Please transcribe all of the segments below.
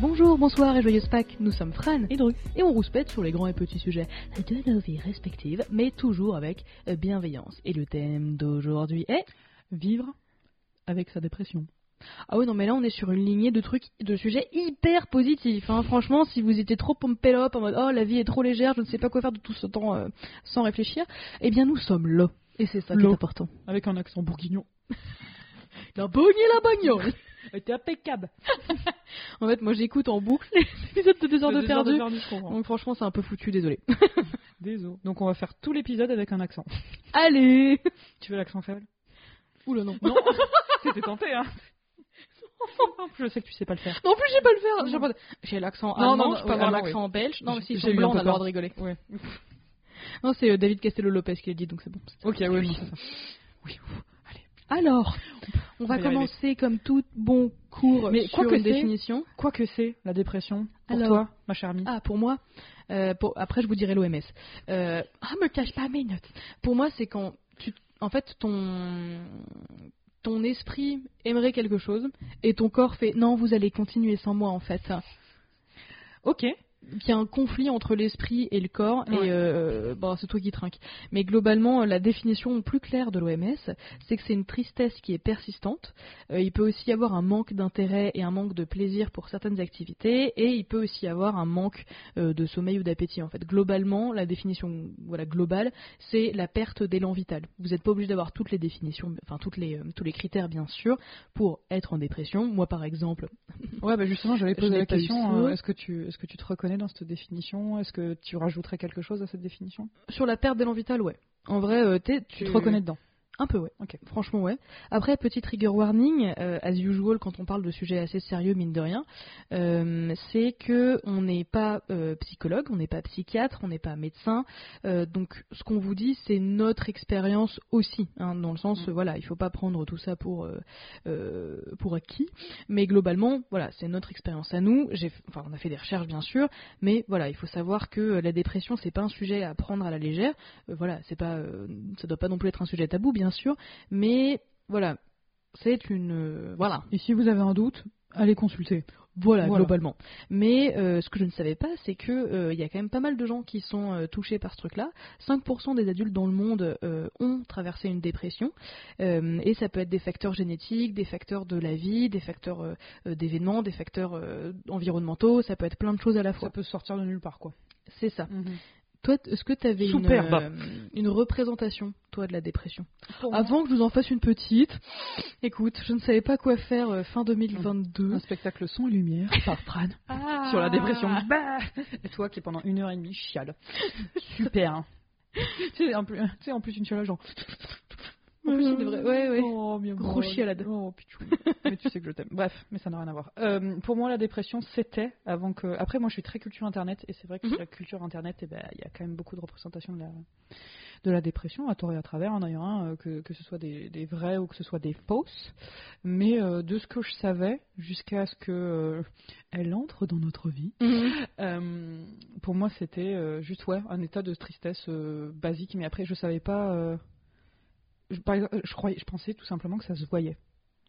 Bonjour, bonsoir et joyeuse Pâques, nous sommes Fran Et Dru. et on rouspète sur les grands et petits sujets de nos vies respectives, mais toujours avec euh, bienveillance. Et le thème d'aujourd'hui est... Vivre avec sa dépression. Ah oui, non, mais là on est sur une lignée de trucs, de sujets hyper positifs. hein. Franchement, si vous étiez trop pompé up en mode oh la vie est trop légère, je ne sais pas quoi faire de tout ce temps euh, sans réfléchir, eh bien nous sommes là. Et c'est ça qui est important. Avec un accent bourguignon. La bogné la bagnole Était impeccable. En fait, moi j'écoute en boucle les épisodes de 2 heures de heures perdu. Donc franchement, c'est un peu foutu, désolé. Désolé. Donc on va faire tout l'épisode avec un accent. Allez Tu veux l'accent faible? Oula non. Non. C'était tenté, hein. Je sais que tu sais pas le faire. Non plus, j'ai pas le faire. J'ai pas- J'ai l'accent allemand, non, non, je peux avoir allemand, l'accent belge. Non, mais si, ils J'ai sont blancs, on a le droit de rigoler. Ouais. Non, c'est euh, David Castello-Lopez qui l'a dit, donc c'est bon. Ok, oui, ça. Oui. Alors, on va commencer comme tout bon cours Mais sur quoi que une c'est- définition. Quoi que c'est la dépression pour Alors. toi, ma chère amie Ah, pour moi, euh, pour- après je vous dirai l'OMS. Euh, ah, me cache pas mes notes. Pour moi, c'est quand tu, en fait, ton ton esprit aimerait quelque chose et ton corps fait non, vous allez continuer sans moi en fait. Ok. Qu'il y a un conflit entre l'esprit et le corps, Ouais. et euh, bon, c'est toi qui trinques. Mais globalement, la définition plus claire de l'OMS, c'est que c'est une tristesse qui est persistante. Euh, il peut aussi y avoir un manque d'intérêt et un manque de plaisir pour certaines activités, et il peut aussi y avoir un manque euh, de sommeil ou d'appétit. En fait, globalement, la définition voilà globale, c'est la perte d'élan vital. Vous n'êtes pas obligé d'avoir toutes les définitions, enfin toutes les euh, tous les critères bien sûr pour être en dépression. Moi, par exemple, Ouais, bah justement, j'avais posé la question. euh, Est-ce que tu, est-ce que tu te reconnais dans cette définition? Est-ce que tu rajouterais quelque chose à cette définition? Sur la perte d'élan vital, ouais. En vrai, euh, Tu te reconnais dedans Un peu, ouais. Ok. Franchement, ouais. Après, petit trigger warning, euh, as usual, quand on parle de sujets assez sérieux, mine de rien, euh, c'est que on n'est pas euh, psychologue, on n'est pas psychiatre, on n'est pas médecin. donc, ce qu'on vous dit, c'est notre expérience aussi, hein, dans le sens, Mm. voilà, il faut pas prendre tout ça pour pour acquis, mais globalement, voilà, c'est notre expérience à nous. J'ai, enfin, on a fait des recherches, bien sûr, mais voilà, il faut savoir que la dépression, c'est pas un sujet à prendre à la légère. Voilà, c'est pas, ça doit pas non plus être un sujet tabou, bien sûr, mais voilà, c'est une, euh, voilà, Et si vous avez un doute, allez consulter. voilà, Voilà. globalement. Mais euh, ce que je ne savais pas, c'est que euh, il y a quand même pas mal de gens qui sont euh, touchés par ce truc-là. 5% des adultes dans le monde euh, ont traversé une dépression, Euh, et ça peut être des facteurs génétiques, des facteurs de la vie, des facteurs euh, euh, d'événements, des facteurs euh, environnementaux. Ça peut être plein de choses à la fois. Ça peut sortir de nulle part, quoi. C'est ça. Toi, est-ce que tu avais une, euh, une représentation, toi, de la dépression? Pour Avant que je vous en fasse une petite, écoute, je ne savais pas quoi faire euh, fin 2022. Un spectacle son et lumière par Fran Ah. sur la dépression. Bah et toi qui pendant une heure et demie chiale. Super. hein. tu, sais, en plus, une chiale genre. En plus, c'est vrai. Ouais, ouais. Oh, bien Gros chialade. Oh, mais tu sais que je t'aime. Bref, mais ça n'a rien à voir. Euh, pour moi, la dépression, c'était avant que. Après, moi, je suis très culture internet et c'est vrai que Mhm. la culture internet, eh ben, il y a quand même beaucoup de représentations de la, de la dépression à tort et à travers, d'ailleurs, hein, euh, que, que ce soit des, des vrais ou que ce soit des fausses. Mais euh, de ce que je savais, jusqu'à ce que euh, elle entre dans notre vie, Mhm. pour moi, c'était juste ouais, un état de tristesse basique. Mais après, je savais pas. Euh, je, par exemple, je croyais, je pensais tout simplement que ça se voyait,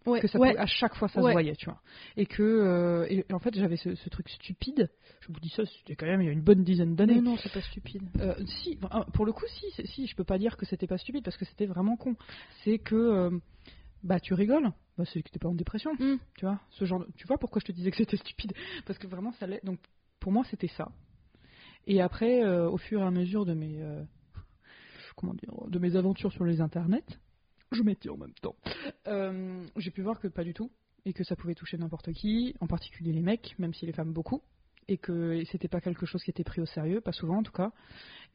Ouais, que ça ouais. pouvait- à chaque fois ça Ouais. se voyait, tu vois. Et que, euh, et, en fait, j'avais ce, ce truc stupide. Je vous dis ça, c'était quand même il y a une bonne dizaine Mais d'années. non, c'est pas stupide. Euh, si, pour le coup, si, si, je peux pas dire que c'était pas stupide parce que c'était vraiment con. C'est que, euh, bah, tu rigoles, bah, c'est que t'es pas en dépression, Mm. tu vois. Ce genre, de- tu vois pourquoi je te disais que c'était stupide? Parce que vraiment, ça l'est. Donc, pour moi, c'était ça. Et après, euh, au fur et à mesure de mes, euh, comment dire, de mes aventures sur les internets, je m'étais en même temps. euh, j'ai pu voir que pas du tout et que ça pouvait toucher n'importe qui, en particulier les mecs, même si les femmes beaucoup, et que c'était pas quelque chose qui était pris au sérieux, pas souvent en tout cas,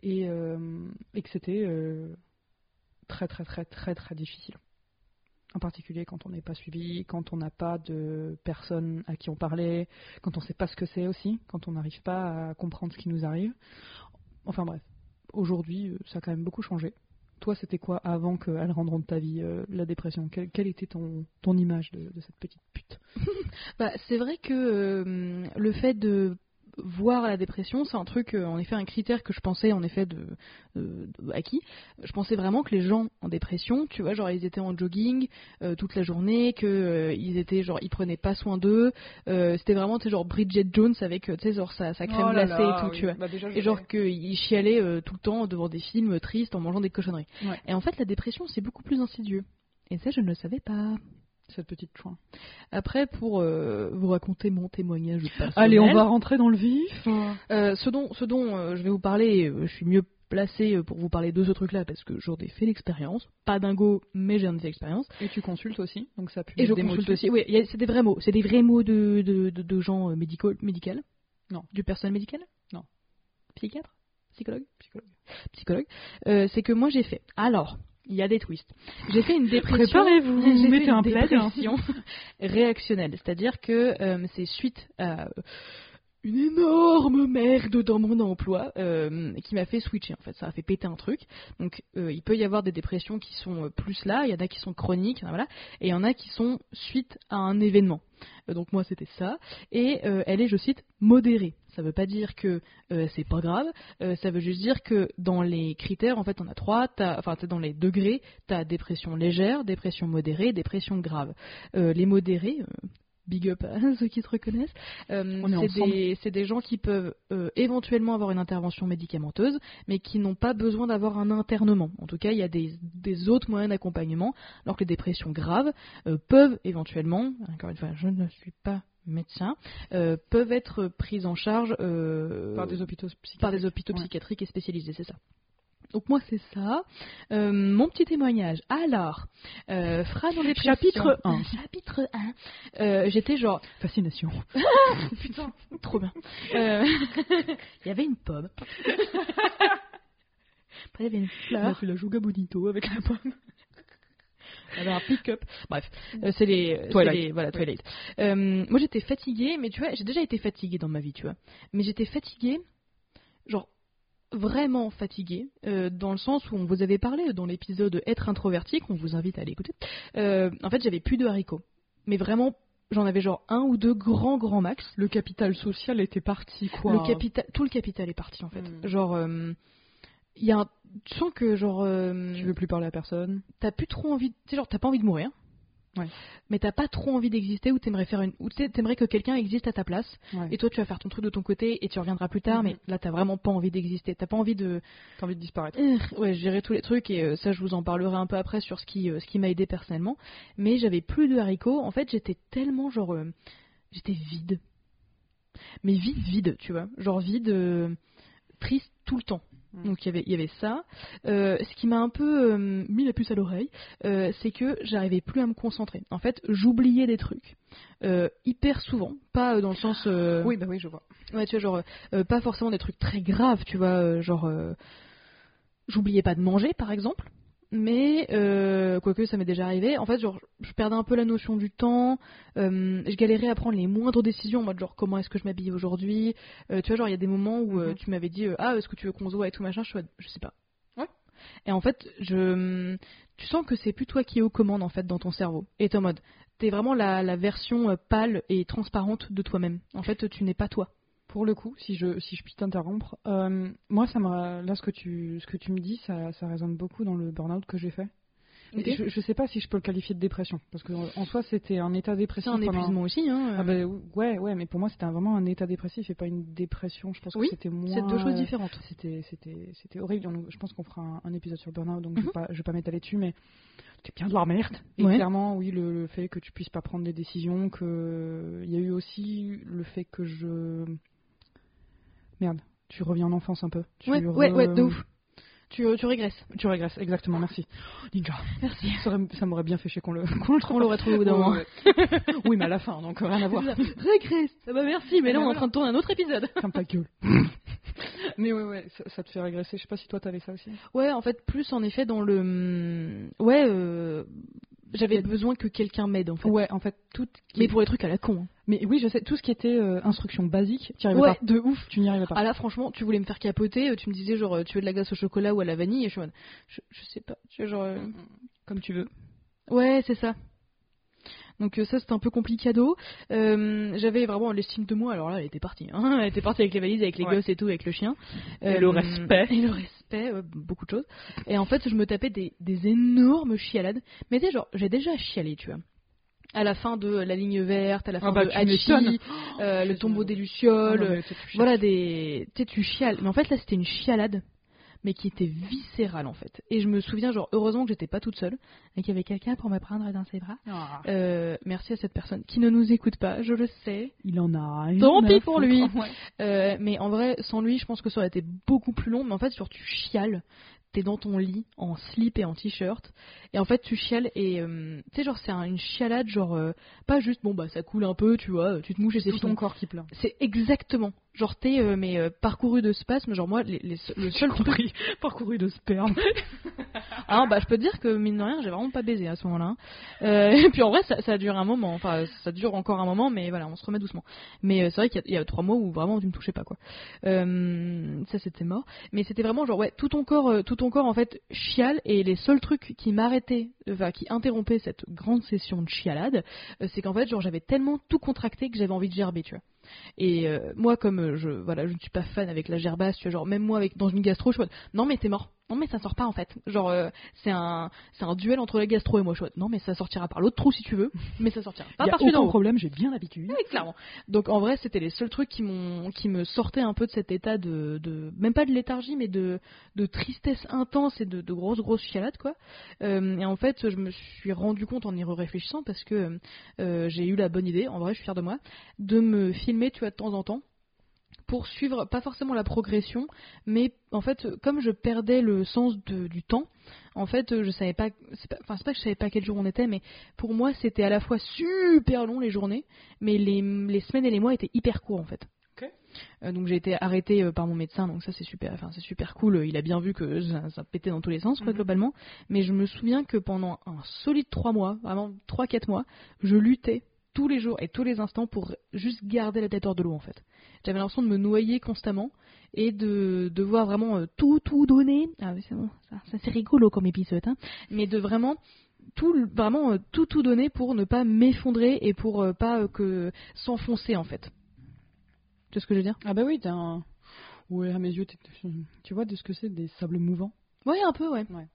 et, euh, que c'était euh, très très très très très difficile. En particulier quand on n'est pas suivi, quand on n'a pas de personnes à qui on parlait, quand on sait pas ce que c'est aussi, quand on n'arrive pas à comprendre ce qui nous arrive. Enfin bref, aujourd'hui euh, ça a quand même beaucoup changé. Toi, c'était quoi avant qu'elle rentre dans ta vie, euh, la dépression? Quelle, était ton, ton image de, de cette petite pute? Bah, c'est vrai que euh, le fait de voir la dépression, c'est un truc, euh, en effet, un critère que je pensais, en effet, de, de- de- acquis. Je pensais vraiment que les gens en dépression, tu vois, genre ils étaient en jogging euh, toute la journée, que euh, ils étaient genre ils prenaient pas soin d'eux. Euh, C'était vraiment, tu sais, genre Bridget Jones avec, euh, tu sais, genre sa, sa crème Oh là glacée là, et tout, oui. tu vois. Bah, déjà, Et genre qu'ils chialaient euh, tout le temps devant des films tristes en mangeant des cochonneries. Ouais. Et en fait, la dépression, c'est beaucoup plus insidieux. Et ça, je ne le savais pas. Cette petite chouin. Après, pour euh, vous raconter mon témoignage personnel, Allez, on va rentrer dans le vif. euh, ce dont, ce dont euh, je vais vous parler, je suis mieux placé pour vous parler de ce truc-là parce que j'en ai fait l'expérience. Pas dingo, mais j'ai un fait l'expérience. Et tu consultes aussi, donc ça pue. Et je consulte aussi. Oui, c'est des vrais mots. C'est des vrais mots de, de, de, de gens médicaux, médical. Non. Du personnel médical? Non. Psychiatre? Psychologue? Psychologue. Psychologue. C'est que moi j'ai fait. Alors, il y a des twists. J'ai fait une dépression. Préparez-vous, J'ai fait mettez une un plaid. dépression réactionnelle. C'est-à-dire que euh, c'est suite à une énorme merde dans mon emploi euh, qui m'a fait switcher en fait. Ça a fait péter un truc. Donc euh, il peut y avoir des dépressions qui sont euh, plus là, il y en a qui sont chroniques, voilà, et il y en a qui sont suite à un événement. Donc moi c'était ça. Et elle est, je cite, modérée. Ça veut pas dire que c'est pas grave. ça veut juste dire que dans les critères, en fait, on a trois. Enfin, dans les degrés, t'as dépression légère, dépression modérée, dépression grave. Les modérés. Big up à ceux qui se reconnaissent. Euh, c'est des, gens qui peuvent euh, éventuellement avoir une intervention médicamenteuse, mais qui n'ont pas besoin d'avoir un internement. En tout cas, il y a des, des autres moyens d'accompagnement, alors que les dépressions graves euh, peuvent éventuellement, encore une fois, je ne suis pas médecin, euh, peuvent être prises en charge euh, Par des hôpitaux psychiatriques. par des hôpitaux Ouais. psychiatriques et spécialisés, c'est ça. Donc moi c'est ça. Euh, mon petit témoignage. Alors, euh, Fra dans les Chapitre 1. Chapitre 1. Euh, J'étais genre Fascination. putain, trop bien. Euh, Il y avait une pomme. Après il y avait une On a fleur. fait la Juga Bonito avec la pomme. Il y avait un pick-up. Bref, euh, c'est les, les- voilà Twilight. Euh, moi j'étais fatiguée, mais tu vois, j'ai déjà été fatiguée dans ma vie, tu vois. Mais j'étais fatiguée, genre vraiment fatiguée, euh, dans le sens où on vous avait parlé dans l'épisode Être introverti, qu'on vous invite à aller écouter. Euh, en fait, j'avais plus de haricots, mais vraiment, j'en avais genre un ou deux grands grands max. Le capital social était parti, quoi. Le capital, tout le capital est parti en fait. Hmm. Genre, euh, il y a, un, tu sens que genre, euh, Tu veux plus parler à personne. t'as plus trop envie, tu sais genre t'as pas envie de mourir. Ouais. Mais t'as pas trop envie d'exister ou t'aimerais faire une, ou t'aimerais que quelqu'un existe à ta place Ouais. et toi tu vas faire ton truc de ton côté et tu reviendras plus tard. Mhm. Mais là t'as vraiment pas envie d'exister. T'as pas envie de, T'as envie de disparaître. Euh, ouais, gérer tous les trucs et euh, ça je vous en parlerai un peu après sur ce qui, euh, ce qui m'a aidé personnellement. Mais j'avais plus de haricots. En fait j'étais tellement genre, euh, j'étais vide. Mais vide, vide, tu vois. Genre vide, triste tout le temps. Mm. Donc il y avait- il y avait ça. Euh, ce qui m'a un peu euh, mis la puce à l'oreille, euh, c'est que j'arrivais plus à me concentrer. En fait, j'oubliais des trucs. Hyper souvent, pas dans le sens... euh, Oui, bah oui, je vois. Ouais, tu vois, genre, pas forcément des trucs très graves, tu vois, genre, j'oubliais pas de manger, par exemple, mais, euh, quoique ça m'est déjà arrivé, en fait, genre, je perdais un peu la notion du temps, euh, je galérais à prendre les moindres décisions, en mode, genre, comment est-ce que je m'habille aujourd'hui, Euh, tu vois, genre, il y a des moments où Mhm. tu m'avais dit, ah, est-ce que tu veux qu'on se voit et tout machin, je je sais pas. Ouais. Et en fait, je, tu sens que c'est plus toi qui es aux commandes, en fait, dans ton cerveau, et t'es en mode, t'es vraiment la, la version pâle et transparente de toi-même. En fait, tu n'es pas toi. Pour le coup, si je, si je puis t'interrompre, euh, moi, ça m'a, là, ce que tu, ce que tu me dis, ça, ça résonne beaucoup dans le burn-out que j'ai fait. Je, je sais pas si je peux le qualifier de dépression, parce que en soi, c'était un état C'est dépressif. un pendant- épuisement aussi, hein. Ah bah, ouais, ouais, mais pour moi, c'était un- vraiment un état dépressif et pas une dépression. Je pense Oui, que c'était moins. C'est deux choses différentes. C'était, c'était, c'était horrible. Je pense qu'on fera un, un épisode sur le burn-out, donc je Mhm. vais pas, je vais pas m'étaler dessus, mais c'était bien de la merde. Et Ouais. clairement, oui, le, le fait que tu puisses pas prendre des décisions, que il y a eu aussi le fait que je, merde, tu reviens en enfance un peu. Tu Ouais, re- ouais, ouais, de ouf. Tu, tu régresses. Tu régresses, exactement. Merci. Ninja. Merci. Ça, aurait- ça m'aurait bien fait chier qu'on le, qu'on le On l'aurait trouvé au bout d'un moment. oui, mais à la fin, donc rien à voir. Régresse. Ah bah merci, mais Eh là ben on est en train de tourner un autre épisode. Ferme ta gueule. mais ouais, ouais, ça, ça te fait régresser. Je sais pas si toi t'avais ça aussi. Ouais, en fait, plus en effet dans le. hum, Ouais, euh, j'avais besoin que quelqu'un m'aide en fait. Ouais, en fait, tout. Mais pour les trucs à la con. hein. Mais oui, je sais, tout ce qui était euh, instruction basique, tu n'y arrivais Ouais, pas. de ouf. Tu n'y arrivais pas. Ah là, franchement, tu voulais me faire capoter, euh, tu me disais genre, euh, tu veux de la glace au chocolat ou à la vanille, et je suis en mode, je, je sais pas. Je suis genre, euh, Comme tu veux. Ouais, c'est ça. Donc euh, ça c'était un peu complicado. Euh, J'avais vraiment l'estime de moi, alors là elle était partie. Hein. Elle était partie avec les valises, avec les Ouais. gosses et tout, avec le chien. Et le respect. Et le respect, ouais, beaucoup de choses. Et en fait je me tapais des, des énormes chialades. Mais tu sais, genre j'ai déjà chialé, tu vois. À la fin de La Ligne Verte, à la fin Ah bah, de Hachi, euh, Le Tombeau des Ah Lucioles, non, plus voilà des tu sais tu chiales mais en fait là c'était une chialade mais qui était viscérale en fait et je me souviens genre heureusement que j'étais pas toute seule et qu'il y avait quelqu'un pour me prendre dans ses bras Ah. Euh, merci à cette personne qui ne nous écoute pas je le sais Il en a rien Tant pis pour lui. Ouais. Euh, mais en vrai sans lui je pense que ça aurait été beaucoup plus long mais en fait genre tu chiales t'es dans ton lit en slip et en t-shirt et en fait tu chiales et euh, tu sais genre c'est un- une chialade genre euh, pas juste bon bah ça coule un peu tu vois tu te mouches et c'est Tout fini ton corps qui pleure. c'est exactement. Genre t'es euh, mais euh, parcouru de spasmes, genre moi les, les- le seul truc. Parcouru, de sperme. Ah bah je peux te dire que mine de rien j'ai vraiment pas baisé à ce moment-là. hein. Euh, et puis en vrai ça, ça dure un moment, enfin ça dure encore un moment, mais voilà on se remet doucement. Mais euh, c'est vrai qu'il y, y a trois mois où vraiment tu me touchais pas quoi. Euh, ça c'était mort. Mais c'était vraiment genre ouais tout ton corps, euh, tout ton corps en fait chiale et les seuls trucs qui m'arrêtaient, enfin qui interrompaient cette grande session de chialade, euh, c'est qu'en fait genre j'avais tellement tout contracté que j'avais envie de gerber tu vois. Et euh, moi, comme euh, je voilà, je ne suis pas fan avec la gerbasse, tu genre même moi avec dans une gastro, je suis non mais t'es mort, non mais ça sort pas en fait. Genre euh, c'est un c'est un duel entre la gastro et moi, mode, non mais ça sortira par l'autre trou si tu veux, mais ça sortira pas y a par aucun problème, j'ai bien l'habitude. Oui, clairement. Donc en vrai, c'était les seuls trucs qui m'ont qui me sortaient un peu de cet état de, de même pas de léthargie, mais de, de tristesse intense et de, de grosses grosses chialades quoi. Euh, et en fait, je me suis rendu compte en y réfléchissant parce que euh, j'ai eu la bonne idée, en vrai, je suis fière de moi, de me filmer, tu vois, de temps en temps pour suivre pas forcément la progression, mais en fait, comme je perdais le sens de- du temps, en fait, je savais pas, enfin c'est pas que je savais pas quel jour on était, mais pour moi, c'était à la fois super long les journées, mais les, les semaines et les mois étaient hyper courts en fait. Euh, donc j'ai été arrêtée euh, par mon médecin, donc ça c'est super, enfin c'est super cool. Il a bien vu que ça, ça pétait dans tous les sens quoi, Mhm. globalement. Mais je me souviens que pendant un solide trois mois, vraiment trois quatre mois, je luttais tous les jours et tous les instants pour juste garder la tête hors de l'eau en fait. J'avais l'impression de me noyer constamment et de devoir vraiment euh, tout tout donner. Ah oui c'est bon, ça, ça, c'est rigolo comme épisode, hein. Mais de vraiment tout vraiment euh, tout tout donner pour ne pas m'effondrer et pour euh, pas euh, que s'enfoncer en fait. Tu vois ce que je veux dire? Ah bah oui, t'as un... Ouais, à mes yeux, tu vois de ce que c'est des sables mouvants Ouais, un peu, ouais. Ouais.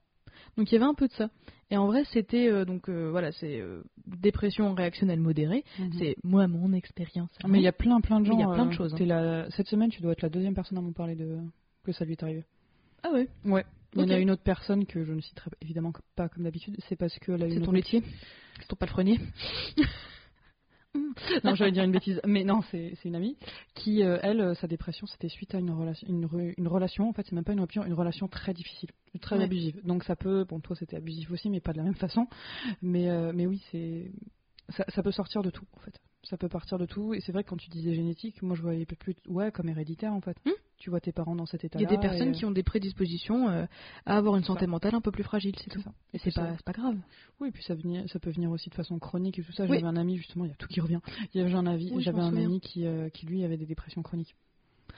Donc il y avait un peu de ça. Et en vrai, c'était euh, donc euh, voilà, c'est euh, dépression réactionnelle modérée. C'est moi mon expérience. Mais il y a plein plein de gens. il y a plein de choses, hein. la- Cette semaine, tu dois être la deuxième personne à m'en parler de que ça lui est arrivé. ah ouais. Ouais. Il y en a une autre personne que je ne citerai évidemment pas comme d'habitude. C'est parce qu'elle a C'est une ton autre- laitier. C'est ton palefrenier. non, j'allais dire une bêtise, mais non, c'est une amie qui, euh, elle, euh, sa dépression, c'était suite à une relation, une, re- une relation. En fait, c'est même pas une rupture, une relation très difficile, très Ouais. abusive. Donc ça peut, bon, toi c'était abusif aussi, mais pas de la même façon. Mais, euh, mais oui, c'est, ça, ça peut sortir de tout, en fait. Ça peut partir de tout. Et c'est vrai que quand tu disais génétique, moi je voyais plus, ouais, comme héréditaire, en fait. Hmm. Tu vois tes parents dans cet Il état-là. y a des personnes et- qui ont des prédispositions euh, à avoir une santé ça. mentale un peu plus fragile, c'est tout. ça. Et c'est pas, pas grave. Oui, et puis ça, venait- ça peut venir aussi de façon chronique et tout ça. Oui. J'avais un ami, justement, il y a tout qui revient. Il y avait un, avis, Oui, j'avais un ami qui, euh, qui, lui, avait des dépressions chroniques.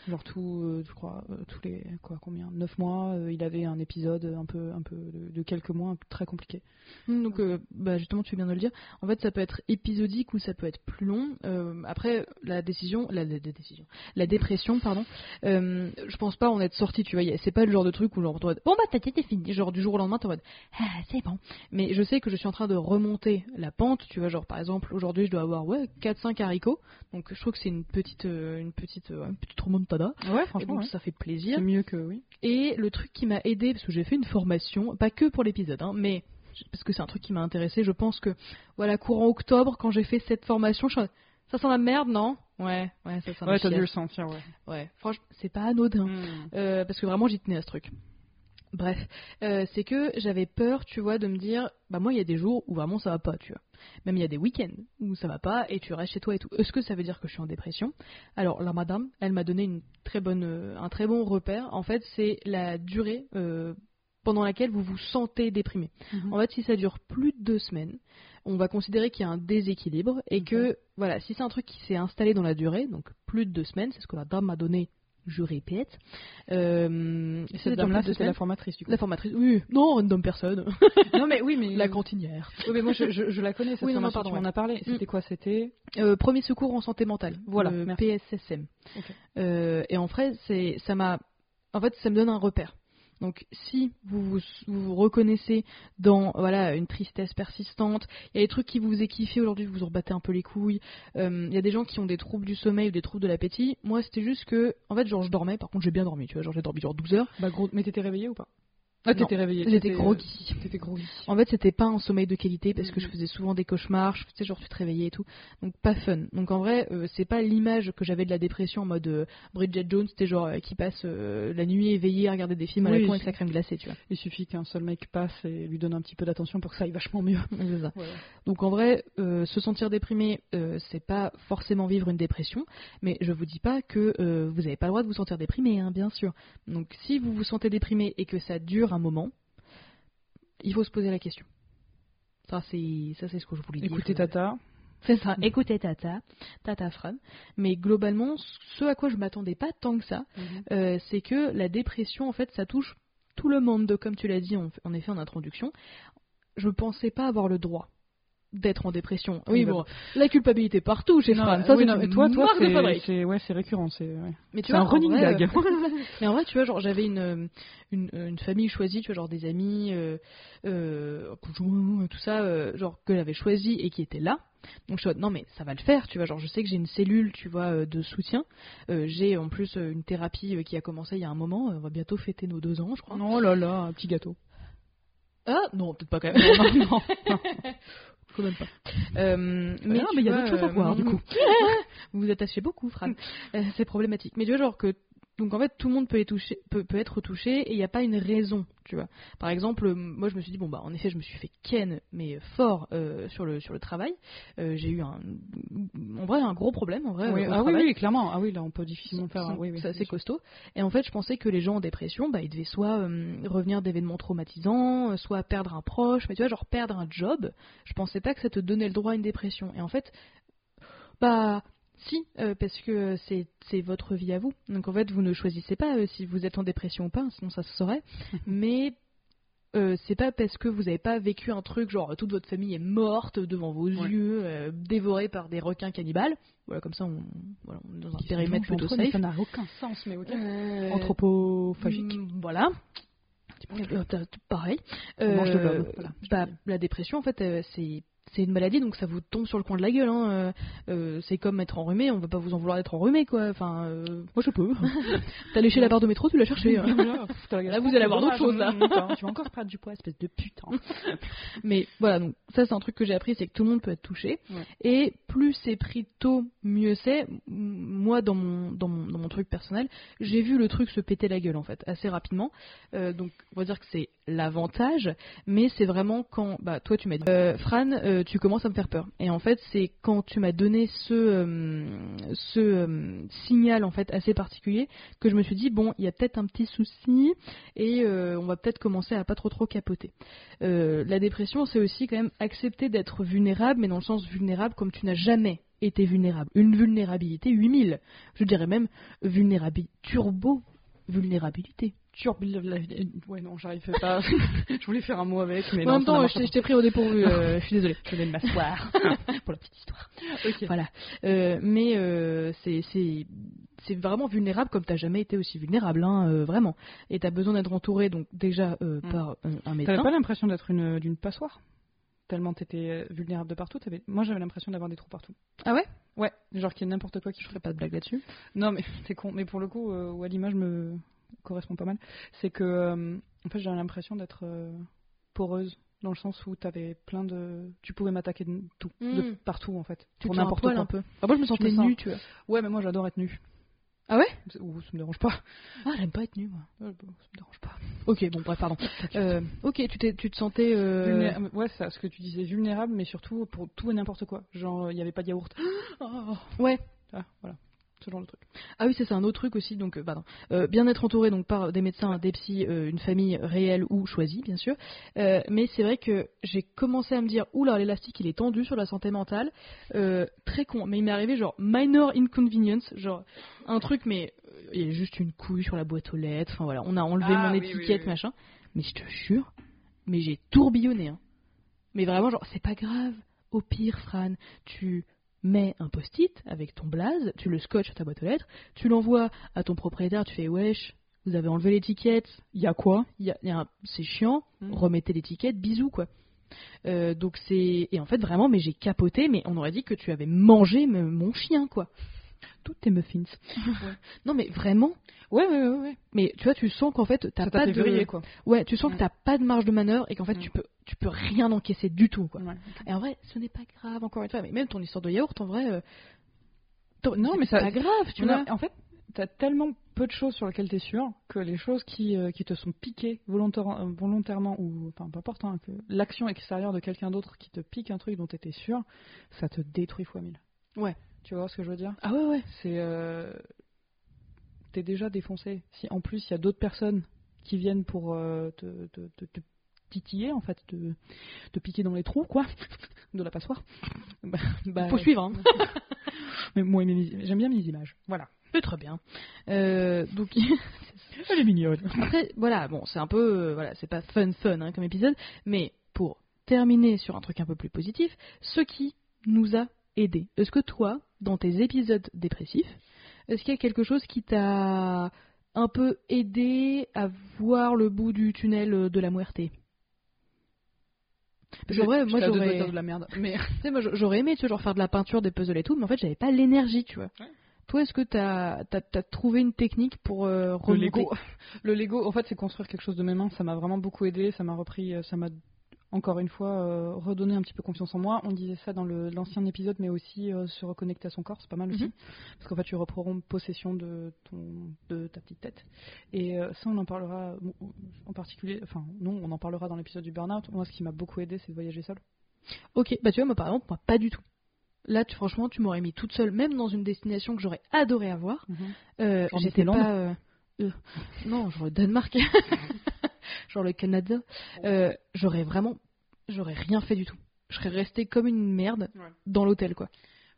Genre tout, euh, je crois, euh, tous les, quoi, combien 9 mois, euh, il avait un épisode un peu, un peu de, quelques mois, très compliqué. Hum, Donc, bah, justement, tu viens de le dire. En fait, ça peut être épisodique ou ça peut être plus long. Après, la décision, la, décision, la dépression, pardon. je pense pas en être sorti. Tu vois, c'est pas le genre de truc où genre, bon bah ta tête est finie. Genre du jour au lendemain, t'es en mode, ah c'est bon. Mais je sais que je suis en train de remonter la pente. Tu vois, genre par exemple, aujourd'hui, je dois avoir ouais 4-5 haricots. Donc, je trouve que c'est une petite, une petite, une petite remontada. Ouais, Et franchement, donc, ouais. ça fait plaisir. c'est mieux que oui. Et le truc qui m'a aidé, parce que j'ai fait une formation, pas que pour l'épisode, hein, mais parce que c'est un truc qui m'a intéressé, je pense que, voilà, courant octobre, quand j'ai fait cette formation, je ça sent la merde, non? Ouais, ouais, ça sent la Ouais, t'as dû le sentir, ouais. Ouais, franchement, c'est pas anodin. Hmm. Euh, parce que vraiment j'y tenais à ce truc. Bref, euh, c'est que j'avais peur, tu vois, de me dire, bah moi il y a des jours où vraiment ça va pas, tu vois. Même il y a des week-ends où ça va pas et tu restes chez toi et tout. Est-ce que ça veut dire que je suis en dépression? Alors la madame, elle m'a donné une très bonne, euh, un très bon repère. En fait, c'est la durée euh, pendant laquelle vous vous sentez déprimé. Mhm. En fait, si ça dure plus de deux semaines, on va considérer qu'il y a un déséquilibre et que, voilà, si c'est un truc qui s'est installé dans la durée, donc plus de deux semaines, c'est ce que la dame m'a donné je répète. Euh, cette dame-là, c'était la formatrice du coup. La formatrice, oui, non, random personne. Non mais oui, mais la cantinière. Oui, mais moi je, je- je la connais cette Oui, non, non, pardon, tu m'en as parlé. Mm. C'était quoi C'était Euh, premier secours en santé mentale. Voilà, le merci. PSSM. Euh, et en c'est, ça m'a, en fait, ça me donne un repère. Donc, si vous vous, reconnaissez dans voilà une tristesse persistante, il y a des trucs qui vous kiffer aujourd'hui, vous vous rebattez un peu les couilles. euh, Il y a des gens qui ont des troubles du sommeil ou des troubles de l'appétit. Moi, c'était juste que, en fait, genre je dormais. Par contre, j'ai bien dormi. Tu vois, genre j'ai dormi genre 12 heures. bah gros. Mais t'étais réveillée ou pas? Ah, t'étais réveillée. J'étais groggy. euh, T'étais groggy. En fait, c'était pas un sommeil de qualité parce que je Mhm. faisais souvent des cauchemars, je faisais genre tu te réveillais et tout. Donc pas fun. Donc en vrai, euh, c'est pas l'image que j'avais de la dépression en mode euh, Bridget Jones, c'était genre euh, qui passe euh, la nuit éveillée à regarder des films à Oui, la con avec sa crème glacée, tu vois. Il suffit qu'un seul mec passe et lui donne un petit peu d'attention pour que ça aille vachement mieux. Donc en vrai, euh, se sentir déprimé, euh, c'est pas forcément vivre une dépression, mais je vous dis pas que euh, vous avez pas le droit de vous sentir déprimé, hein, bien sûr. Donc si vous vous sentez déprimé et que ça dure un moment, il faut se poser la question. Ça c'est ça c'est ce que je voulais dire. Écoutez Tata. C'est ça, écoutez Tata, Tata Fran. Mais globalement, ce à quoi je m'attendais pas tant que ça, euh, c'est que la dépression, en fait, ça touche tout le monde, comme tu l'as dit en, en effet en introduction. Je pensais pas avoir le droit d'être en dépression. Oui, bon, la culpabilité partout chez Non, Fran. euh, Ça, oui, c'est une toi, toi, c'est, ouais, c'est récurrent. C'est, ouais. Mais tu c'est vois, un en running vrai, gag. euh, Mais en vrai, tu vois, genre, j'avais une, euh, une, une famille choisie, tu vois, genre des amis, euh, euh, tout ça, euh, genre, que j'avais choisi et qui étaient là. Donc je suis en mode, non mais ça va le faire, tu vois, genre je sais que j'ai une cellule, tu vois, de soutien. Euh, j'ai en plus une thérapie qui a commencé il y a un moment, on va bientôt fêter nos deux ans, je crois. Oh là là, un petit gâteau. Ah non, peut-être pas quand même. non, non, non. Même pas. Euh, mais Ah, tu mais il y a d'autres choses à euh, voir, du coup. vous vous attachez beaucoup, Fran. Euh, c'est problématique. Mais tu vois, genre que. Donc en fait, tout le monde peut être touché, peut, peut être touché et il n'y a pas une raison, tu vois. Par exemple, moi je me suis dit, bon bah en effet, je me suis fait ken, mais fort euh, sur, le, sur le travail. Euh, j'ai eu un. En vrai, un gros problème, en vrai. Oui, euh, ah oui, oui, clairement. Ah oui, là, on peut difficilement faire. C'est- Oui, oui, c'est assez costaud. Et en fait, je pensais que les gens en dépression, bah, ils devaient soit euh, revenir d'événements traumatisants, soit perdre un proche, mais tu vois, genre perdre un job. Je pensais pas que ça te donnait le droit à une dépression. Et en fait, bah, si, euh, parce que c'est votre vie à vous. Donc en fait, vous ne choisissez pas euh, si vous êtes en dépression ou pas, sinon ça se saurait. mais euh, c'est pas parce que vous n'avez pas vécu un truc genre toute votre famille est morte devant vos Ouais. yeux, euh, dévorée par des requins cannibales. Voilà, comme ça, on, voilà, on est dans un périmètre plutôt safe. Ça n'a aucun sens, mais. Euh, Anthropophagique. mm, Voilà. Pareil. De voilà, bah, la dépression, en fait, c'est c'est une maladie, donc ça vous tombe sur le coin de la gueule. Hein. Euh, euh, c'est comme être enrhumé, on va pas vous en vouloir d'être enrhumé, quoi. Enfin, euh, Moi, je peux. t'as léché la barre de métro, tu l'as cherché. hein. Là, vous allez avoir d'autres choses, là. Tu vas encore perdre du poids, espèce de putain. Mais voilà, donc ça c'est un truc que j'ai appris, c'est que tout le monde peut être touché. Ouais. Et plus c'est pris tôt, mieux c'est. Moi, dans mon, dans, mon, dans mon truc personnel, j'ai vu le truc se péter la gueule en fait, assez rapidement. Euh, donc on va dire que c'est l'avantage, mais c'est vraiment quand, bah toi tu m'as dit, Fran, tu commences à me faire peur. Et en fait, c'est quand tu m'as donné ce, euh, euh, signal en fait assez particulier que je me suis dit bon, il y a peut-être un petit souci et euh, on va peut-être commencer à pas trop trop capoter. La dépression, c'est aussi quand même accepter d'être vulnérable, mais dans le sens vulnérable comme tu n'as jamais été vulnérable. Une vulnérabilité 8000. Je dirais même vulnérabilité, turbo vulnérabilité. Ouais, non, j'arrive pas. je voulais faire un mot avec, mais en non, même temps, je t'ai- pris au dépourvu, euh, je suis désolée. Je vais m'asseoir pour la petite histoire. Voilà. Euh, mais euh, c'est vraiment vulnérable comme t'as jamais été aussi vulnérable, hein, euh, vraiment. Et t'as besoin d'être entouré donc déjà Mm. par un médecin. T'avais pas l'impression d'être une d'une passoire? Tellement t'étais euh, vulnérable de partout. t'avais- Moi, j'avais l'impression d'avoir des trous partout. Ah ouais? Ouais, genre qu'il y a n'importe quoi qui Je ferai pas de blague là-dessus. Non, mais c'est con. Mais pour le coup, euh, ouais, l'image me correspond pas mal. C'est que, euh, en fait, j'avais l'impression d'être euh, poreuse. Dans le sens où t'avais plein de. Tu pouvais m'attaquer de tout. De Mm. partout, en fait. Tu pour n'importe quoi. un peu. Ah, moi je me sentais nue, tu vois. Ouais, mais moi, j'adore être nue. Ah ouais? Ou ça me dérange pas. Ah, j'aime pas être nue, moi. Ouais, bon, ça me dérange pas. Ok, bon, bref, pardon. Euh, ok, tu, t'es- tu te sentais. euh, Vulné- Ouais, ça, ce que tu disais, vulnérable, mais surtout pour tout et n'importe quoi. Genre, il n'y avait pas de yaourt. Oh, Ouais, ah, voilà. Ce genre de truc. Ah oui, ça c'est un autre truc aussi. Donc, euh, pardon. Euh, bien être entouré donc par des médecins, des psys, euh, une famille réelle ou choisie, bien sûr. Euh, mais c'est vrai que j'ai commencé à me dire, oula, l'élastique il est tendu sur la santé mentale. Très con. Mais il m'est arrivé genre minor inconvenience, genre un truc, mais il y a juste une couille sur la boîte aux lettres. Enfin voilà, on a enlevé Ah, mon oui, oui, étiquette, oui. machin. Mais je te jure, mais j'ai tourbillonné. Hein. Mais vraiment, genre, c'est pas grave. Au pire, Fran, tu mets un post-it avec ton blaze, tu le scotches sur ta boîte aux lettres, tu l'envoies à ton propriétaire, tu fais wesh, vous avez enlevé l'étiquette, Il y a quoi? Il y a- il y a un- c'est chiant, Mm. remettez l'étiquette, bisous quoi. Euh, donc c'est et en fait vraiment mais j'ai capoté mais on aurait dit que tu avais mangé mon chien quoi. Toutes tes muffins. Non mais vraiment Ouais, ouais, ouais. ouais. mais tu vois tu sens qu'en fait t'as pas de quoi. ouais tu sens que t'as pas de marge de manœuvre et qu'en fait Mm. tu peux tu peux rien encaisser du tout quoi. Et en vrai ce n'est pas grave encore une fois mais même ton histoire de yaourt en vrai euh, Non, c'est mais ça- pas grave tu Tu vois. en fait, t'as tellement peu de choses sur lesquelles t'es sûr que les choses qui, euh, qui te sont piquées euh, volontairement ou enfin peu importe, hein, que l'action extérieure de quelqu'un d'autre qui te pique un truc dont t'étais sûr, ça te détruit fois mille. Ouais. Tu vois ce que je veux dire? Ah ouais ouais. C'est euh, t'es déjà défoncé. Si en plus il y a d'autres personnes qui viennent pour euh, te, te- te- te titiller en fait, te, te piquer dans les trous quoi, de la passoire. Bah, bah, Faut suivre hein. Mais moi j'aime bien mes images. Voilà. C'est très bien. Euh, donc Elle est mignonne. Après, voilà, bon, c'est un peu, euh, voilà, c'est pas fun fun hein, comme épisode, mais pour terminer sur un truc un peu plus positif, ce qui nous a aidés. Est-ce que toi, dans tes épisodes dépressifs, est-ce qu'il y a quelque chose qui t'a un peu aidé à voir le bout du tunnel de la muerte? Parce qu'en vrai, moi j'aurais, dire de la merde. Mais tu sais, moi, j'aurais aimé, tu vois, genre faire de la peinture, des puzzles et tout, mais en fait, j'avais pas l'énergie, tu vois. Ouais. Toi, est-ce que t'as as, trouvé une technique pour euh, le Lego, le Lego, en fait, c'est construire quelque chose de mes mains. Ça m'a vraiment beaucoup aidé. Ça m'a repris, euh, ça m'a encore une fois euh, redonné un petit peu confiance en moi. On disait ça dans l'ancien épisode, mais aussi euh, se reconnecter à son corps, c'est pas mal aussi. Mhm. Parce qu'en fait, tu reprends possession de, ton, de ta petite tête. Et euh, ça, on en parlera en particulier. Enfin, non, on en parlera dans l'épisode du burn-out. Moi, ce qui m'a beaucoup aidé, c'est de voyager seul. Ok, bah tu vois, moi par exemple, moi pas du tout. Là, tu, franchement, tu m'aurais mis toute seule, même dans une destination que j'aurais adoré avoir. Euh, Genre J'étais pas. non, genre le Danemark. genre le Canada. Euh, j'aurais vraiment. J'aurais rien fait du tout. Je serais restée comme une merde Ouais. dans l'hôtel, quoi.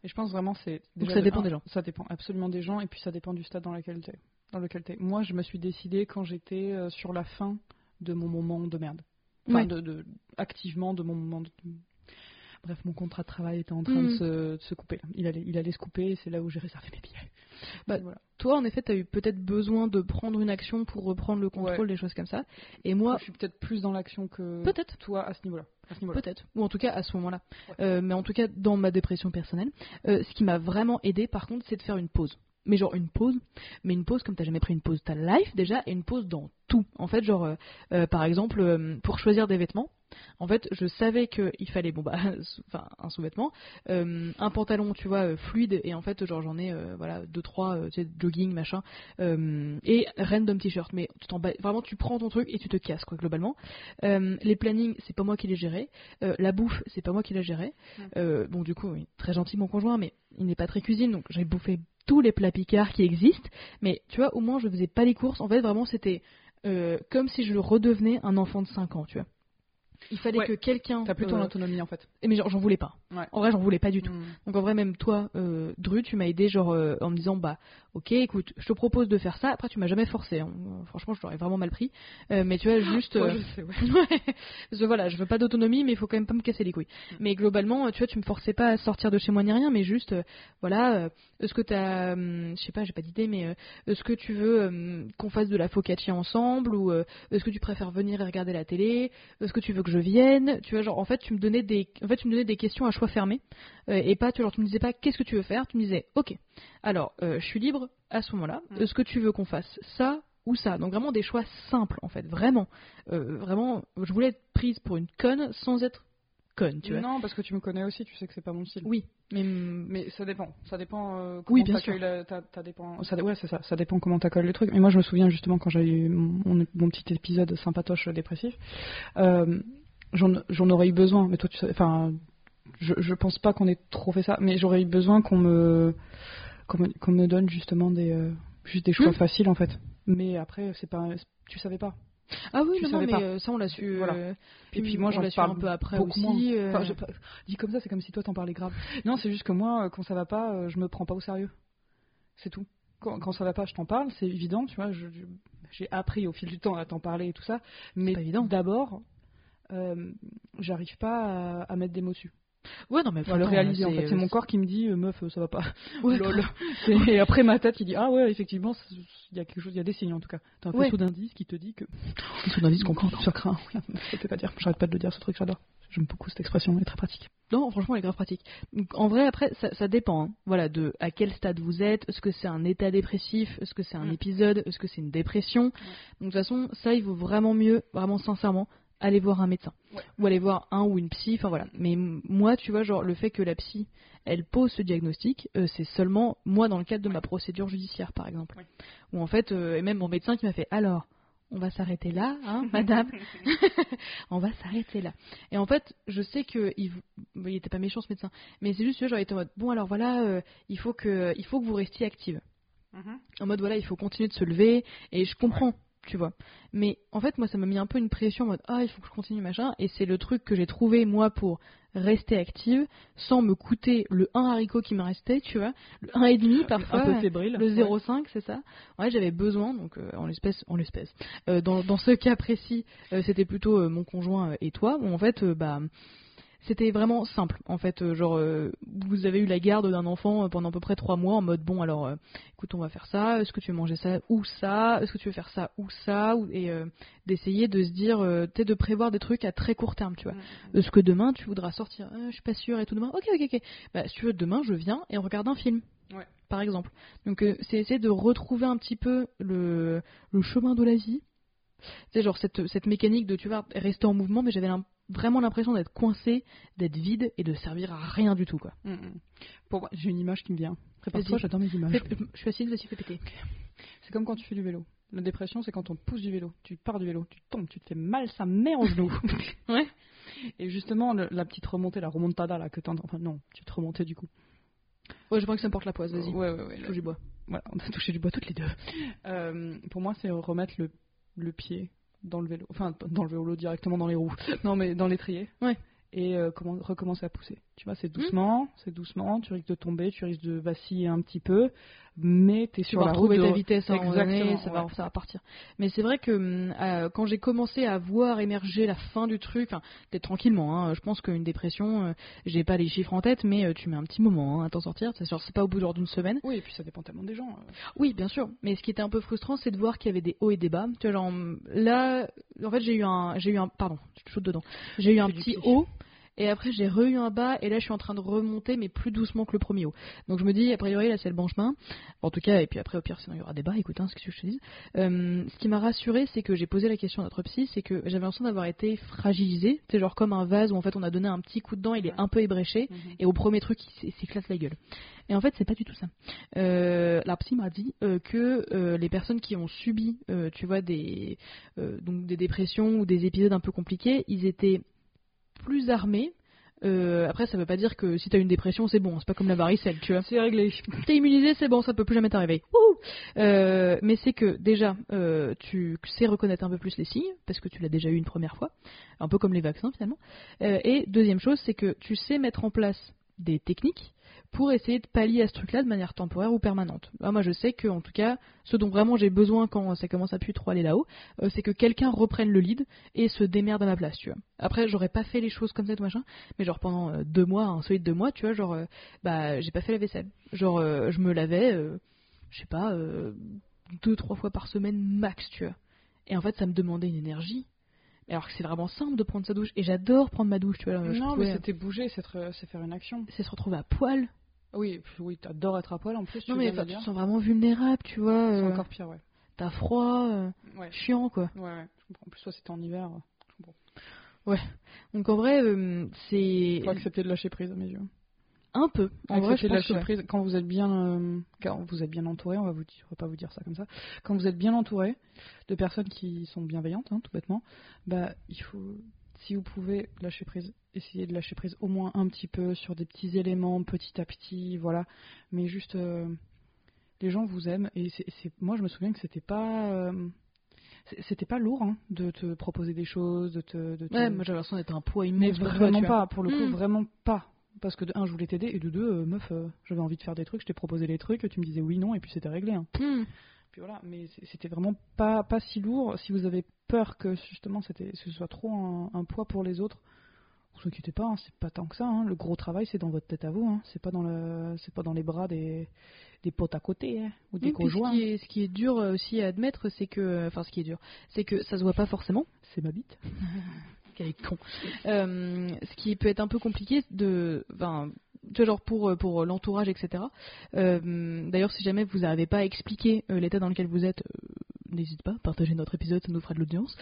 Et je pense vraiment c'est Donc ça dépend des gens. Ça dépend absolument des gens et puis ça dépend du stade dans lequel t'es. Dans lequel t'es. Moi, je me suis décidée quand j'étais euh, sur la fin de mon moment de merde. Enfin, Ouais. de, de- activement de mon moment de. Bref, mon contrat de travail était en train de, se, de se couper. Il allait, il allait se couper et c'est là où j'ai réservé mes billets. Bah, voilà. Toi, en effet, t'as eu peut-être besoin de prendre une action pour reprendre le contrôle, des choses comme ça. Et moi, je suis peut-être plus dans l'action que peut-être. toi à ce niveau-là. Niveau-là. Peut-être, ou en tout cas à ce moment-là. Ouais. Euh, mais en tout cas, dans ma dépression personnelle, euh, ce qui m'a vraiment aidé, par contre, c'est de faire une pause. Mais genre une pause, mais une pause comme t'as jamais pris une pause ta life déjà, et une pause dans tout. En fait, genre, euh, euh, par exemple, euh, pour choisir des vêtements, en fait, je savais qu'il fallait, bon bah, enfin, un sous-vêtement, euh, un pantalon, tu vois, euh, fluide, et en fait, genre, j'en ai, euh, voilà, deux, trois, euh, tu sais, jogging, machin, euh, et random t-shirt. Mais tu t'en vraiment, tu prends ton truc et tu te casses, quoi, globalement. Les plannings, c'est pas moi qui les gérais. La bouffe, c'est pas moi qui la gérais. Mm. Euh, bon, du coup, oui, très gentil mon conjoint, mais il n'est pas très cuisine, donc j'ai bouffé tous les plats picards qui existent. Mais tu vois, au moins, je faisais pas les courses. En fait, vraiment, c'était comme si je redevenais un enfant de 5 ans, tu vois. Il fallait Ouais. que quelqu'un. T'as plus ton euh, autonomie en fait. mais genre, j'en voulais pas. Ouais. En vrai, j'en voulais pas du tout. Mm. Donc en vrai, même toi, euh, Dru, tu m'as aidé genre euh, en me disant bah ok, écoute, je te propose de faire ça. Après, tu m'as jamais forcé. hein. Euh, Franchement, je l'aurais vraiment mal pris. Euh, mais tu vois, juste. Je sais, ouais. Ouais. Parce que voilà, je veux pas d'autonomie, mais il faut quand même pas me casser les couilles. Mm. Mais globalement, tu vois, tu me forçais pas à sortir de chez moi ni rien, mais juste, voilà, est-ce que t'as, hum, je sais pas, j'ai pas d'idée, mais est-ce que tu veux hum, qu'on fasse de la focaccia ensemble ou est-ce que tu préfères venir et regarder la télé? Est-ce que tu veux que je vienne? Tu vois, genre, en fait, tu me donnais des, en fait, tu me donnais des questions à choix fermé euh, et pas, tu, genre, tu me disais pas qu'est-ce que tu veux faire, tu me disais, ok, alors, euh, je suis libre à ce moment-là. Mm. Est-ce que tu veux qu'on fasse ça ou ça Donc vraiment des choix simples, en fait, vraiment. Euh, vraiment, je voulais être prise pour une conne sans être conne, tu vois. Non, parce que tu me connais aussi, tu sais que c'est pas mon style. Oui, mais, Mais ça dépend, ça dépend. euh, Oui, comment bien t'accueilles la- t'as- t'as dépend, ça, ouais, c'est ça, ça dépend comment t'accueilles le truc. Mais moi, je me souviens justement quand j'ai eu mon, petit épisode sympatoche dépressif, euh, j'en aurais eu besoin. Mais toi, tu sais, enfin, je, je pense pas qu'on ait trop fait ça, mais j'aurais eu besoin qu'on me qu'on me, donne justement des, euh, juste des choix faciles en fait. Mais après, c'est pas, tu savais pas. Ah oui, non, mais pas. euh, ça on l'a su. Voilà. euh, Et puis moi, j'en parle un peu après aussi. moins. euh, Enfin, je- dit comme ça, c'est comme si toi t'en parlais grave. Non, c'est juste que moi, quand ça va pas, je me prends pas au sérieux. C'est tout. Quand, quand ça va pas, je t'en parle, c'est évident, tu vois. J'ai appris au fil du temps à t'en parler et tout ça. Mais d'abord, euh, j'arrive pas à, à mettre des mots dessus. Ouais, non, mais à le réaliser en c'est- fait. C'est mon corps qui me dit, euh, meuf, euh, ça va pas. Ouais, Lol. Et après ma tête qui dit, ah ouais, effectivement, il y a quelque chose, il y a des signes en tout cas. T'as un Ouais. faisceau d'indices qui te dit que. Faisceau d'indices qu'on comprend. Sur craint. Peut-être pas dire. J'arrête pas de le dire, ce truc, j'adore. J'aime beaucoup cette expression, elle est très pratique. Non, franchement, elle est grave pratique. Donc, en vrai, après, ça, ça dépend. hein. Voilà, de à quel stade vous êtes. Est-ce que c'est un état dépressif? Est-ce que c'est un Mm. épisode? Est-ce que c'est une dépression? Donc, de toute façon, ça, il vaut vraiment mieux, vraiment sincèrement, aller voir un médecin. Ouais. Ou aller voir un ou une psy. Enfin, voilà. Mais moi, tu vois, genre, le fait que la psy, elle pose ce diagnostic, euh, c'est seulement moi dans le cadre de ma procédure judiciaire, par exemple. Ouais. Où en fait, euh, et même mon médecin qui m'a fait alors. On va s'arrêter là, hein, madame? on va s'arrêter là. Et en fait, je sais que il, il était pas méchant ce médecin, mais c'est juste que il était en mode bon alors voilà, euh, il faut que il faut que vous restiez active. En mode voilà, il faut continuer de se lever et je comprends, tu vois. Mais en fait, moi ça m'a mis un peu une pression en mode ah, il faut que je continue machin et c'est le truc que j'ai trouvé moi pour rester active sans me coûter le 1 haricot qui me restait, tu vois, le 1 et demi parfois. un peu fébrile. Le Ouais. 0,5, c'est ça. Ouais, j'avais besoin, donc euh, en l'espèce, en l'espèce. Euh, dans, dans ce cas précis, euh, c'était plutôt mon conjoint et toi, où en fait, bah, c'était vraiment simple. En fait, euh, genre, euh, vous avez eu la garde d'un enfant euh, pendant à peu près trois mois, en mode bon, alors, euh, écoute, on va faire ça. Est-ce que tu veux manger ça ou ça Est-ce que tu veux faire ça ou ça Et euh, d'essayer de se dire, tu de prévoir des trucs à très court terme, tu vois. Est-ce que demain tu voudras sortir Je suis pas sûre et tout demain. Ok, ok, ok. Bah, si tu veux, demain je viens et on regarde un film. Ouais. Par exemple. Donc c'est essayer de retrouver un petit peu le, le chemin de la vie. C'est genre cette, cette mécanique de tu vas rester en mouvement, mais j'avais vraiment l'impression d'être coincé, d'être vide et de servir à rien du tout quoi. Mm, mm. Pour moi, j'ai une image qui me vient. Prépare-toi, j'adore mes images. Fais- je suis assise, vas-y, fais péter. C'est comme quand tu fais du vélo. La dépression, c'est quand on te pousse du vélo. Tu pars du vélo, tu tombes, tu te fais mal, ça met en genou. Ouais. Et justement, le- la petite remontée, la remontada là que t'entends. Enfin, non, petite remontée du coup. Ouais, je crois que ça me porte la poisse, vas-y. Ouais, ouais, ouais. Je le- touche du bois. Voilà, on a touché du bois toutes les deux. Euh, pour moi, c'est remettre le, le pied dans le vélo. Enfin, dans le vélo directement dans les roues. Non, mais dans l'étrier. Ouais. Et euh, comment, recommencer à pousser. Tu vois, c'est doucement, c'est doucement. Tu risques de tomber, tu risques de vaciller un petit peu. Mais tu sur vas la route. retrouver de- ta vitesse à donné, ça va, ouais. ça va partir. Mais c'est vrai que hum, euh, quand j'ai commencé à voir émerger la fin du truc, peut-être tranquillement, hein, je pense qu'une dépression, euh, j'ai pas les chiffres en tête, mais euh, tu mets un petit moment hein, à t'en sortir, c'est sûr, c'est pas au bout d'une semaine. Oui, et puis ça dépend tellement des gens. euh. Oui, bien sûr, mais ce qui était un peu frustrant, c'est de voir qu'il y avait des hauts et des bas. Tu vois, genre, hum, là, en fait, j'ai eu un, j'ai eu un, pardon, je te shoot dedans, j'ai eu un petit pif. Et après, j'ai re-eu un bas, et là, je suis en train de remonter, mais plus doucement que le premier haut. Donc, je me dis, a priori, là, c'est le bon chemin. En tout cas, et puis après, au pire, sinon, il y aura des bas, écoute, hein, ce que je te dise. Euh, ce qui m'a rassuré, c'est que j'ai posé la question à notre psy, c'est que j'avais l'impression d'avoir été fragilisé. C'est genre comme un vase où, en fait, on a donné un petit coup dedans, il est un peu ébréché, et au premier truc, il s'é- s'éclate la gueule. Et en fait, c'est pas du tout ça. Euh, la psy m'a dit euh, que euh, les personnes qui ont subi, euh, tu vois, des, euh, donc des dépressions ou des épisodes un peu compliqués, ils étaient plus armés. Euh, après, ça veut pas dire que si t'as une dépression, c'est bon. C'est pas comme la varicelle, tu vois. C'est réglé. T'es immunisé, c'est bon, ça peut plus jamais t'arriver. Euh, mais c'est que déjà, euh, tu sais reconnaître un peu plus les signes, parce que tu l'as déjà eu une première fois, un peu comme les vaccins finalement. Euh, et deuxième chose, c'est que tu sais mettre en place des techniques pour essayer de pallier à ce truc-là de manière temporaire ou permanente. Ah, moi, je sais que, en tout cas, ce dont vraiment j'ai besoin quand ça commence à plus trop aller là-haut, euh, c'est que quelqu'un reprenne le lead et se démerde à ma place, tu vois. Après, j'aurais pas fait les choses comme ça, tout machin, mais genre pendant euh, deux mois, un solide deux mois, tu vois, genre, euh, bah, j'ai pas fait la vaisselle. Genre, je me lavais, je sais pas, deux, trois fois par semaine max, tu vois. Et en fait, ça me demandait une énergie. Alors que c'est vraiment simple de prendre sa douche. Et j'adore prendre ma douche, tu vois. non, pouvais- mais c'était bouger, c'est faire une action. c'est se retrouver à poil. Oui, oui, t'adores être à poil en plus. tu Non, mais tu te sens vraiment vulnérable, tu vois. C'est euh, encore pire, ouais. T'as froid, euh, Ouais, chiant, quoi. ouais, ouais. Je comprends. En plus, toi, c'était en hiver. euh, comprends. Donc en vrai, euh, c'est Faut accepter de lâcher prise à mes yeux. un peu. En vrai, je de lâcher ouais. prise quand vous êtes bien, quand vous êtes bien entouré. On va vous dire, on va pas vous dire ça comme ça. Quand vous êtes bien entouré de personnes qui sont bienveillantes, hein, tout bêtement, bah il faut, si vous pouvez lâcher prise, essayez de lâcher prise au moins un petit peu sur des petits éléments, petit à petit, voilà. Mais juste, euh, Les gens vous aiment. Et c'est, moi, je me souviens que c'était pas. euh, c'était pas lourd hein, de te proposer des choses, de te. De te- Ouais, moi j'avais l'impression d'être un poids immense. mais toi, vraiment pas, pour le coup, Mm. vraiment pas. Parce que de un, je voulais t'aider, et de deux, euh, meuf, j'avais envie de faire des trucs, je t'ai proposé des trucs, tu me disais oui, non, et puis c'était réglé. hein. Hmm. Puis voilà, mais c'était vraiment pas, pas si lourd. Si vous avez peur que justement c'était, ce soit trop un, un poids pour les autres, vous inquiétez pas, hein, c'est pas tant que ça. hein. Le gros travail, c'est dans votre tête à vous. hein. C'est pas dans le, c'est pas dans les bras des, des potes à côté hein, ou des Oui, conjoints. ce, qui est, ce qui est dur euh, aussi à admettre, c'est que, enfin, ce qui est dur, c'est que ça se voit pas forcément. C'est ma bite. Quel con. Euh, ce qui peut être un peu compliqué de, enfin, tu vois, genre pour euh, pour l'entourage, etc. Euh, D'ailleurs, si jamais vous n'arrivez pas à expliquer euh, l'état dans lequel vous êtes, n'hésitez pas, partagez notre épisode, ça nous fera de l'audience.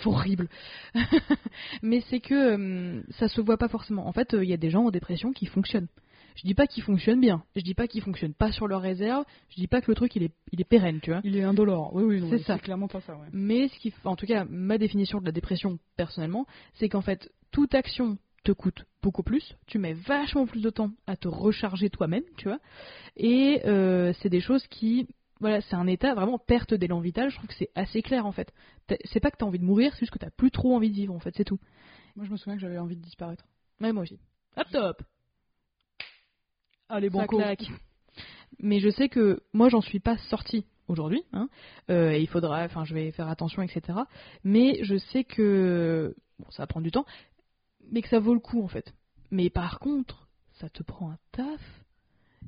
C'est horrible. Mais c'est que euh, ça se voit pas forcément. En fait, euh, il y a des gens en dépression qui fonctionnent. Je dis pas qu'ils fonctionnent bien. Je dis pas qu'ils fonctionnent pas sur leur réserve. Je dis pas que le truc il est il est pérenne, tu vois. Il est indolore. Oui, oui, C'est ça. Clairement pas ça. Ouais. Mais ce qui, en tout cas, ma définition de la dépression personnellement, c'est qu'en fait, toute action te coûte beaucoup plus. Tu mets vachement plus de temps à te recharger toi-même, tu vois. Et euh, c'est des choses qui, voilà, c'est un état vraiment perte d'élan vital. Je trouve que c'est assez clair en fait. C'est pas que t'as envie de mourir, c'est juste que t'as plus trop envie de vivre en fait, c'est tout. Moi, je me souviens que j'avais envie de disparaître. Ouais, moi aussi. Hop top. Allez, banco. claque. Mais je sais que moi, j'en suis pas sortie aujourd'hui. Hein. Euh, et il faudra, enfin, je vais faire attention, etc. Mais je sais que bon, ça va prendre du temps, mais que ça vaut le coup en fait. Mais par contre, ça te prend un taf.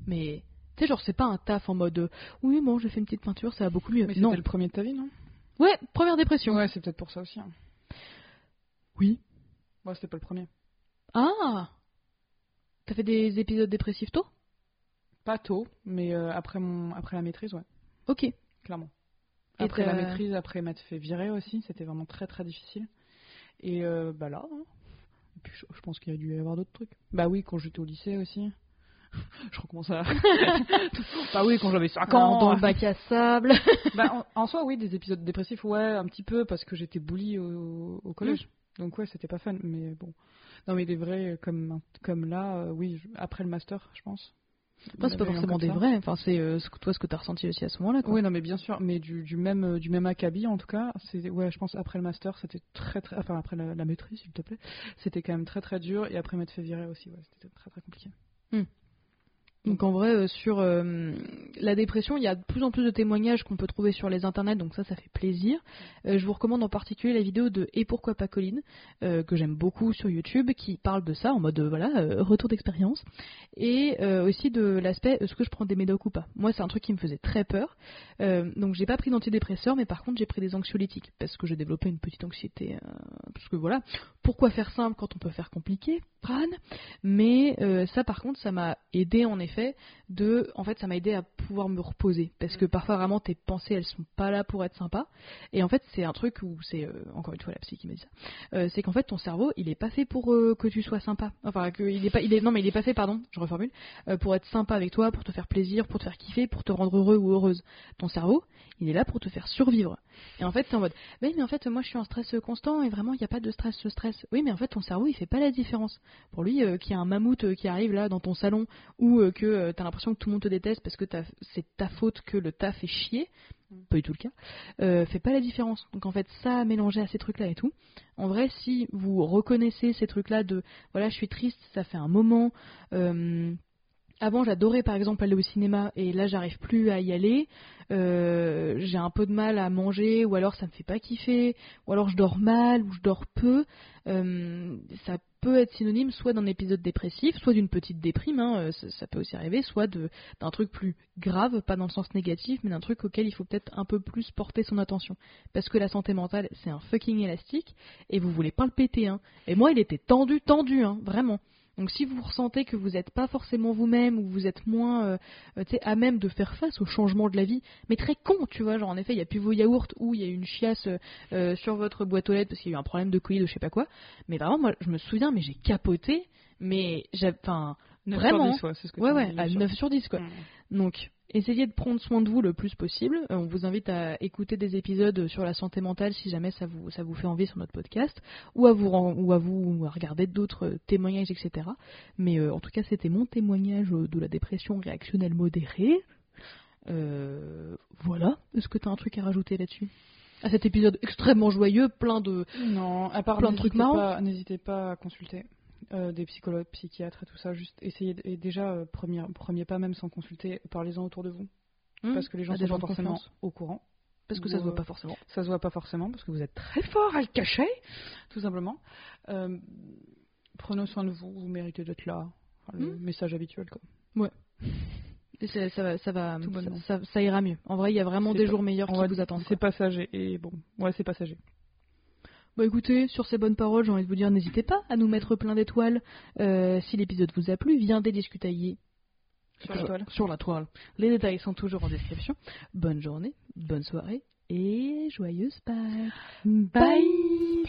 Mais tu sais, genre, c'est pas un taf en mode euh, oui, bon, j'ai fait une petite peinture, ça va beaucoup mieux. Mais non. c'était le premier de ta vie, non? Ouais, première dépression. Ouais, c'est peut-être pour ça aussi. hein. Oui. Moi, c'était pas le premier. Ah. T'as fait des épisodes dépressifs tôt? Pas tôt, mais euh, après, mon... après la maîtrise, ouais, Ok. clairement. Et Après la t'as- maîtrise, après m'être fait virer aussi, c'était vraiment très très difficile. Et euh, bah là, hein. Et puis je, je pense qu'il y a dû y avoir d'autres trucs. Bah oui, quand j'étais au lycée aussi. je recommence à. bah oui, quand j'avais 5 ans. dans le bac à sable. Bah, en, en soi, oui, des épisodes dépressifs, ouais, un petit peu, parce que j'étais bully au, au collège. Donc ouais, c'était pas fun, mais bon. Non, mais des vrais, comme, comme là, euh, oui, après le master, je pense. Enfin, c'est pas forcément des ça. vrais, enfin, c'est euh, ce que- toi ce que t'as ressenti aussi à ce moment-là. Oui, non, mais bien sûr, mais du, du même euh, du même acabit en tout cas. C'est ouais, je pense après le master, c'était très très, enfin après la, la maîtrise, s'il te plaît, c'était quand même très très dur. Et après m'être fait virer aussi, ouais, c'était très très compliqué. Donc en vrai, euh, sur euh, la dépression, il y a de plus en plus de témoignages qu'on peut trouver sur les internets, donc ça, ça fait plaisir. Euh, je vous recommande en particulier la vidéo de Et pourquoi pas Colline, que j'aime beaucoup sur YouTube, qui parle de ça en mode voilà retour d'expérience, et aussi de l'aspect est-ce que je prends des médocs ou pas? Moi, c'est un truc qui me faisait très peur, donc j'ai pas pris d'antidépresseurs, mais par contre j'ai pris des anxiolytiques parce que j'ai développé une petite anxiété, parce que voilà, pourquoi faire simple quand on peut faire compliqué, Fran mais ça par contre ça m'a aidé en effet de en fait ça m'a aidé à pouvoir me reposer. Parce que parfois vraiment tes pensées elles sont pas là pour être sympas. Et en fait c'est un truc où c'est euh, encore une fois la psy qui m'a dit ça euh, c'est qu'en fait ton cerveau il est pas fait pour euh, que tu sois sympa. Enfin que il est pas il est non mais il est pas fait pardon je reformule pour être sympa avec toi pour te faire plaisir pour te faire kiffer pour te rendre heureux ou heureuse. Ton cerveau il est là pour te faire survivre. Et en fait t'es en mode oui mais en fait moi je suis en stress constant et vraiment il n'y a pas de stress ce stress oui mais en fait ton cerveau il fait pas la différence. Pour lui qu'il y a un mammouth qui arrive là dans ton salon ou que euh, t'as l'impression que tout le monde te déteste parce que c'est ta faute que le taf fait chier, pas du tout le cas, euh, fait pas la différence. Donc en fait, ça à mélanger à ces trucs-là et tout. En vrai, si vous reconnaissez ces trucs-là de voilà, je suis triste, ça fait un moment. euh, avant, j'adorais par exemple aller au cinéma et là, j'arrive plus à y aller. Euh, j'ai un peu de mal à manger ou alors ça me fait pas kiffer ou alors je dors mal ou je dors peu. Euh, ça peut être synonyme soit d'un épisode dépressif, soit d'une petite déprime, hein, euh, ça, ça peut aussi arriver, soit d'un truc plus grave, pas dans le sens négatif, mais d'un truc auquel il faut peut-être un peu plus porter son attention. Parce que la santé mentale, c'est un fucking élastique, et vous voulez pas le péter. Hein. Et moi, il était tendu, tendu, hein, vraiment. Donc si vous ressentez que vous n'êtes pas forcément vous-même, ou vous êtes moins euh, euh, à même de faire face aux changements de la vie, mais très con, tu vois, genre en effet, il n'y a plus vos yaourts, ou il y a une chiasse euh, sur votre boîte aux lettres parce qu'il y a eu un problème de colis, de je sais pas quoi, mais vraiment, moi, je me souviens, mais j'ai capoté, mais enfin, 9 Vraiment. sur 10, ouais, ce que ouais, ouais, à bien sûr. 9 sur 10, quoi. Donc, essayez de prendre soin de vous le plus possible. Euh, on vous invite à écouter des épisodes sur la santé mentale si jamais ça vous, ça vous fait envie sur notre podcast, ou à vous, ou à vous à regarder d'autres euh, témoignages, etc. Mais euh, en tout cas, c'était mon témoignage de la dépression réactionnelle modérée. Euh, voilà. Est-ce que tu as un truc à rajouter là-dessus? À cet épisode extrêmement joyeux, plein de. Non, à part Plein de trucs marrants. N'hésitez pas à consulter euh, des psychologues, psychiatres et tout ça. Juste essayez et déjà euh, premier premier pas même sans consulter, parlez-en autour de vous Hmm parce que les gens à sont pas forcément confiance. au courant. Parce que ça se voit euh, pas forcément. Ça se voit pas forcément parce que vous êtes très fort à le cacher, tout simplement. Prenez soin de vous, vous méritez d'être là. Enfin, le Hmm. message habituel quoi. Et ça, ça va, ça, va ça, ira mieux. En vrai, il y a vraiment des pas- jours meilleurs On qui va- vous attendent. C'est passager et bon, ouais c'est passager. Bah écoutez, sur ces bonnes paroles, j'ai envie de vous dire, n'hésitez pas à nous mettre plein d'étoiles. Euh, si l'épisode vous a plu, viendez discutailler Sur la toile. Sur la toile. Les détails sont toujours en description. Bonne journée, bonne soirée et joyeuse Pâques. Bye.